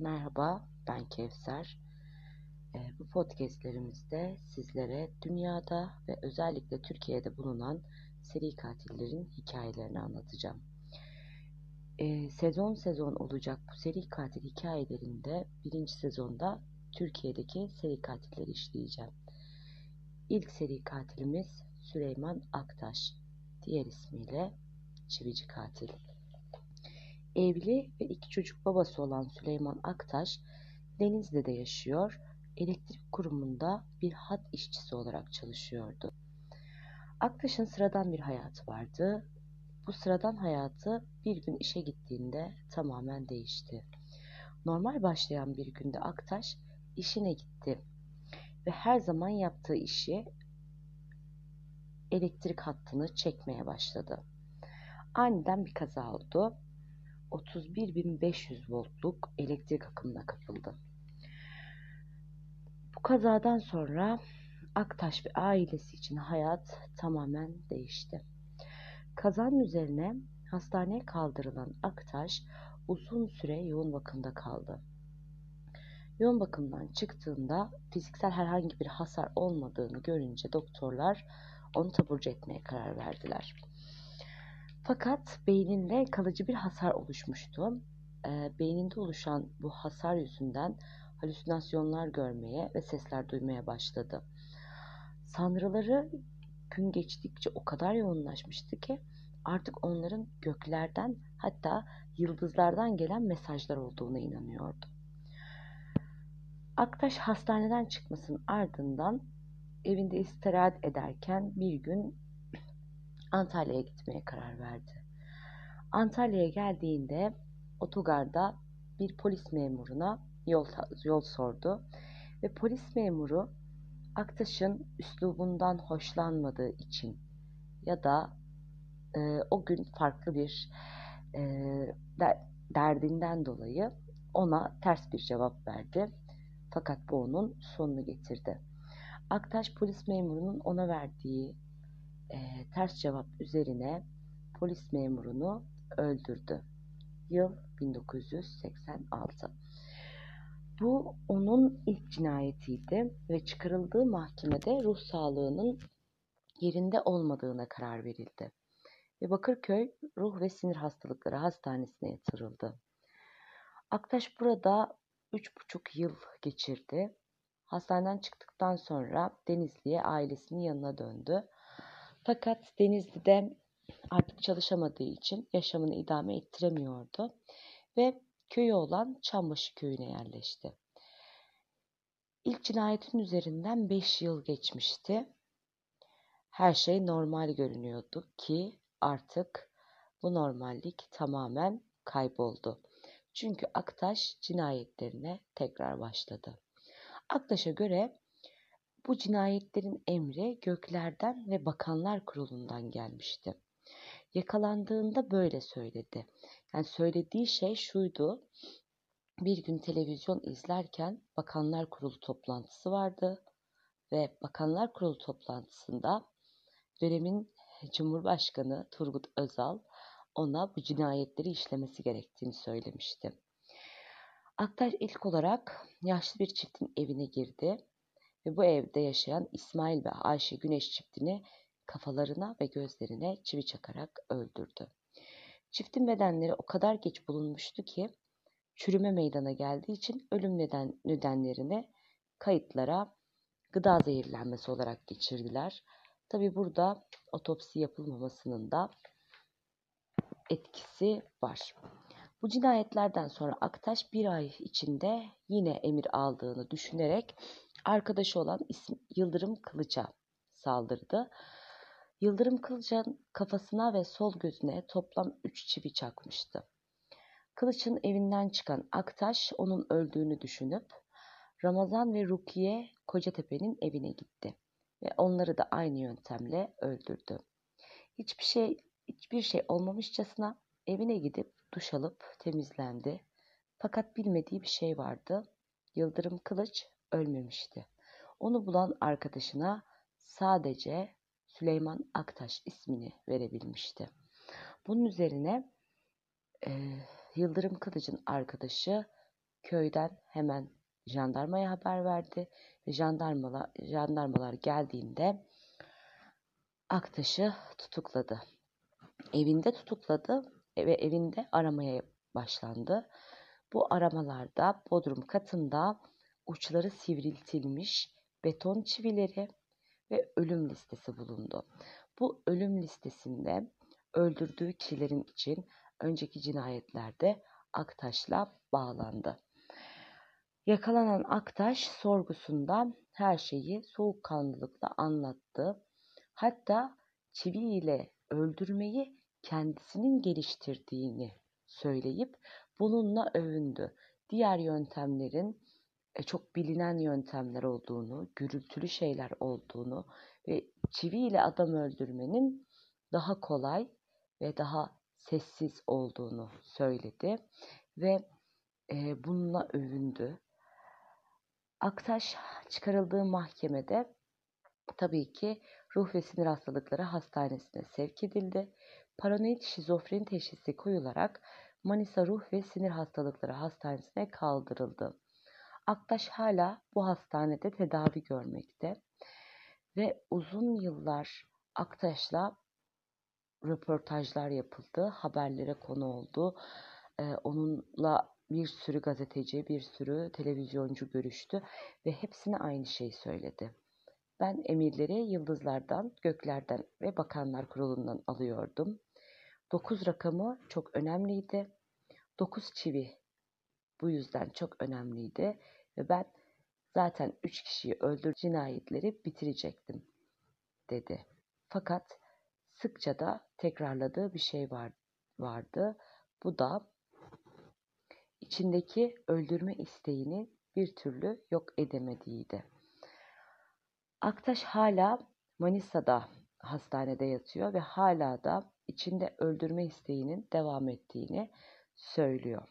Merhaba, ben Kevser. Ee, bu podcastlerimizde sizlere dünyada ve özellikle Türkiye'de bulunan seri katillerin hikayelerini anlatacağım. Ee, sezon sezon olacak bu seri katil hikayelerinde birinci sezonda Türkiye'deki seri katilleri işleyeceğim. İlk seri katilimiz Süleyman Aktaş, diğer ismiyle Çivici Katil. Evli ve iki çocuk babası olan Süleyman Aktaş, Denizli'de yaşıyor, elektrik kurumunda bir hat işçisi olarak çalışıyordu. Aktaş'ın sıradan bir hayatı vardı. Bu sıradan hayatı bir gün işe gittiğinde tamamen değişti. Normal başlayan bir günde Aktaş işine gitti ve her zaman yaptığı işi elektrik hattını çekmeye başladı. Aniden bir kaza oldu 31.500 voltluk elektrik akımına kapıldı. Bu kazadan sonra Aktaş ve ailesi için hayat tamamen değişti. Kazanın üzerine hastaneye kaldırılan Aktaş uzun süre yoğun bakımda kaldı. Yoğun bakımdan çıktığında fiziksel herhangi bir hasar olmadığını görünce doktorlar onu taburcu etmeye karar verdiler. Fakat beyninde kalıcı bir hasar oluşmuştu. E, beyninde oluşan bu hasar yüzünden halüsinasyonlar görmeye ve sesler duymaya başladı. Sanrıları gün geçtikçe o kadar yoğunlaşmıştı ki artık onların göklerden hatta yıldızlardan gelen mesajlar olduğuna inanıyordu. Aktaş hastaneden çıkmasının ardından evinde istirahat ederken bir gün Antalya'ya gitmeye karar verdi. Antalya'ya geldiğinde otogarda bir polis memuruna yol, yol sordu ve polis memuru Aktaş'ın üslubundan hoşlanmadığı için ya da e, o gün farklı bir e, derdinden dolayı ona ters bir cevap verdi. Fakat bu onun sonunu getirdi. Aktaş polis memurunun ona verdiği e, ters cevap üzerine polis memurunu öldürdü. Yıl 1986. Bu onun ilk cinayetiydi ve çıkarıldığı mahkemede ruh sağlığının yerinde olmadığına karar verildi. Ve Bakırköy Ruh ve Sinir Hastalıkları Hastanesi'ne yatırıldı. Aktaş burada üç buçuk yıl geçirdi. Hastaneden çıktıktan sonra Denizli'ye ailesinin yanına döndü fakat Denizli'de artık çalışamadığı için yaşamını idame ettiremiyordu ve köyü olan Çambaşı köyüne yerleşti. İlk cinayetin üzerinden 5 yıl geçmişti. Her şey normal görünüyordu ki artık bu normallik tamamen kayboldu. Çünkü Aktaş cinayetlerine tekrar başladı. Aktaş'a göre bu cinayetlerin emri göklerden ve bakanlar kurulundan gelmişti. Yakalandığında böyle söyledi. Yani söylediği şey şuydu. Bir gün televizyon izlerken Bakanlar Kurulu toplantısı vardı ve Bakanlar Kurulu toplantısında dönemin Cumhurbaşkanı Turgut Özal ona bu cinayetleri işlemesi gerektiğini söylemişti. Aktaş ilk olarak yaşlı bir çiftin evine girdi ve bu evde yaşayan İsmail ve Ayşe Güneş çiftini kafalarına ve gözlerine çivi çakarak öldürdü. Çiftin bedenleri o kadar geç bulunmuştu ki çürüme meydana geldiği için ölüm neden, nedenlerini kayıtlara gıda zehirlenmesi olarak geçirdiler. Tabi burada otopsi yapılmamasının da etkisi var. Bu cinayetlerden sonra Aktaş bir ay içinde yine emir aldığını düşünerek arkadaşı olan Yıldırım Kılıç'a saldırdı. Yıldırım Kılıç'ın kafasına ve sol gözüne toplam üç çivi çakmıştı. Kılıç'ın evinden çıkan Aktaş onun öldüğünü düşünüp Ramazan ve Rukiye Kocatepe'nin evine gitti ve onları da aynı yöntemle öldürdü. Hiçbir şey hiçbir şey olmamışçasına evine gidip duş alıp temizlendi. Fakat bilmediği bir şey vardı. Yıldırım Kılıç ölmemişti. Onu bulan arkadaşına sadece Süleyman Aktaş ismini verebilmişti. Bunun üzerine e, Yıldırım Kılıç'ın arkadaşı köyden hemen jandarmaya haber verdi ve jandarmalar, jandarmalar geldiğinde Aktaş'ı tutukladı. Evinde tutukladı ve evinde aramaya başlandı. Bu aramalarda bodrum katında uçları sivriltilmiş beton çivileri ve ölüm listesi bulundu. Bu ölüm listesinde öldürdüğü kişilerin için önceki cinayetlerde Aktaş'la bağlandı. Yakalanan Aktaş sorgusunda her şeyi soğukkanlılıkla anlattı. Hatta çiviyle öldürmeyi kendisinin geliştirdiğini söyleyip bununla övündü. Diğer yöntemlerin e, çok bilinen yöntemler olduğunu, gürültülü şeyler olduğunu ve çiviyle adam öldürmenin daha kolay ve daha sessiz olduğunu söyledi ve e, bununla övündü. Aktaş çıkarıldığı mahkemede tabii ki ruh ve sinir hastalıkları hastanesine sevk edildi. Paranoid şizofreni teşhisi koyularak Manisa Ruh ve Sinir Hastalıkları Hastanesi'ne kaldırıldı. Aktaş hala bu hastanede tedavi görmekte ve uzun yıllar Aktaş'la röportajlar yapıldı, haberlere konu oldu. Ee, onunla bir sürü gazeteci, bir sürü televizyoncu görüştü ve hepsine aynı şeyi söyledi. Ben emirleri yıldızlardan, göklerden ve bakanlar kurulundan alıyordum. Dokuz rakamı çok önemliydi. Dokuz çivi bu yüzden çok önemliydi ve ben zaten üç kişiyi öldür cinayetleri bitirecektim dedi. Fakat sıkça da tekrarladığı bir şey var, vardı. Bu da içindeki öldürme isteğini bir türlü yok edemediğiydi. Aktaş hala Manisa'da hastanede yatıyor ve hala da içinde öldürme isteğinin devam ettiğini söylüyor.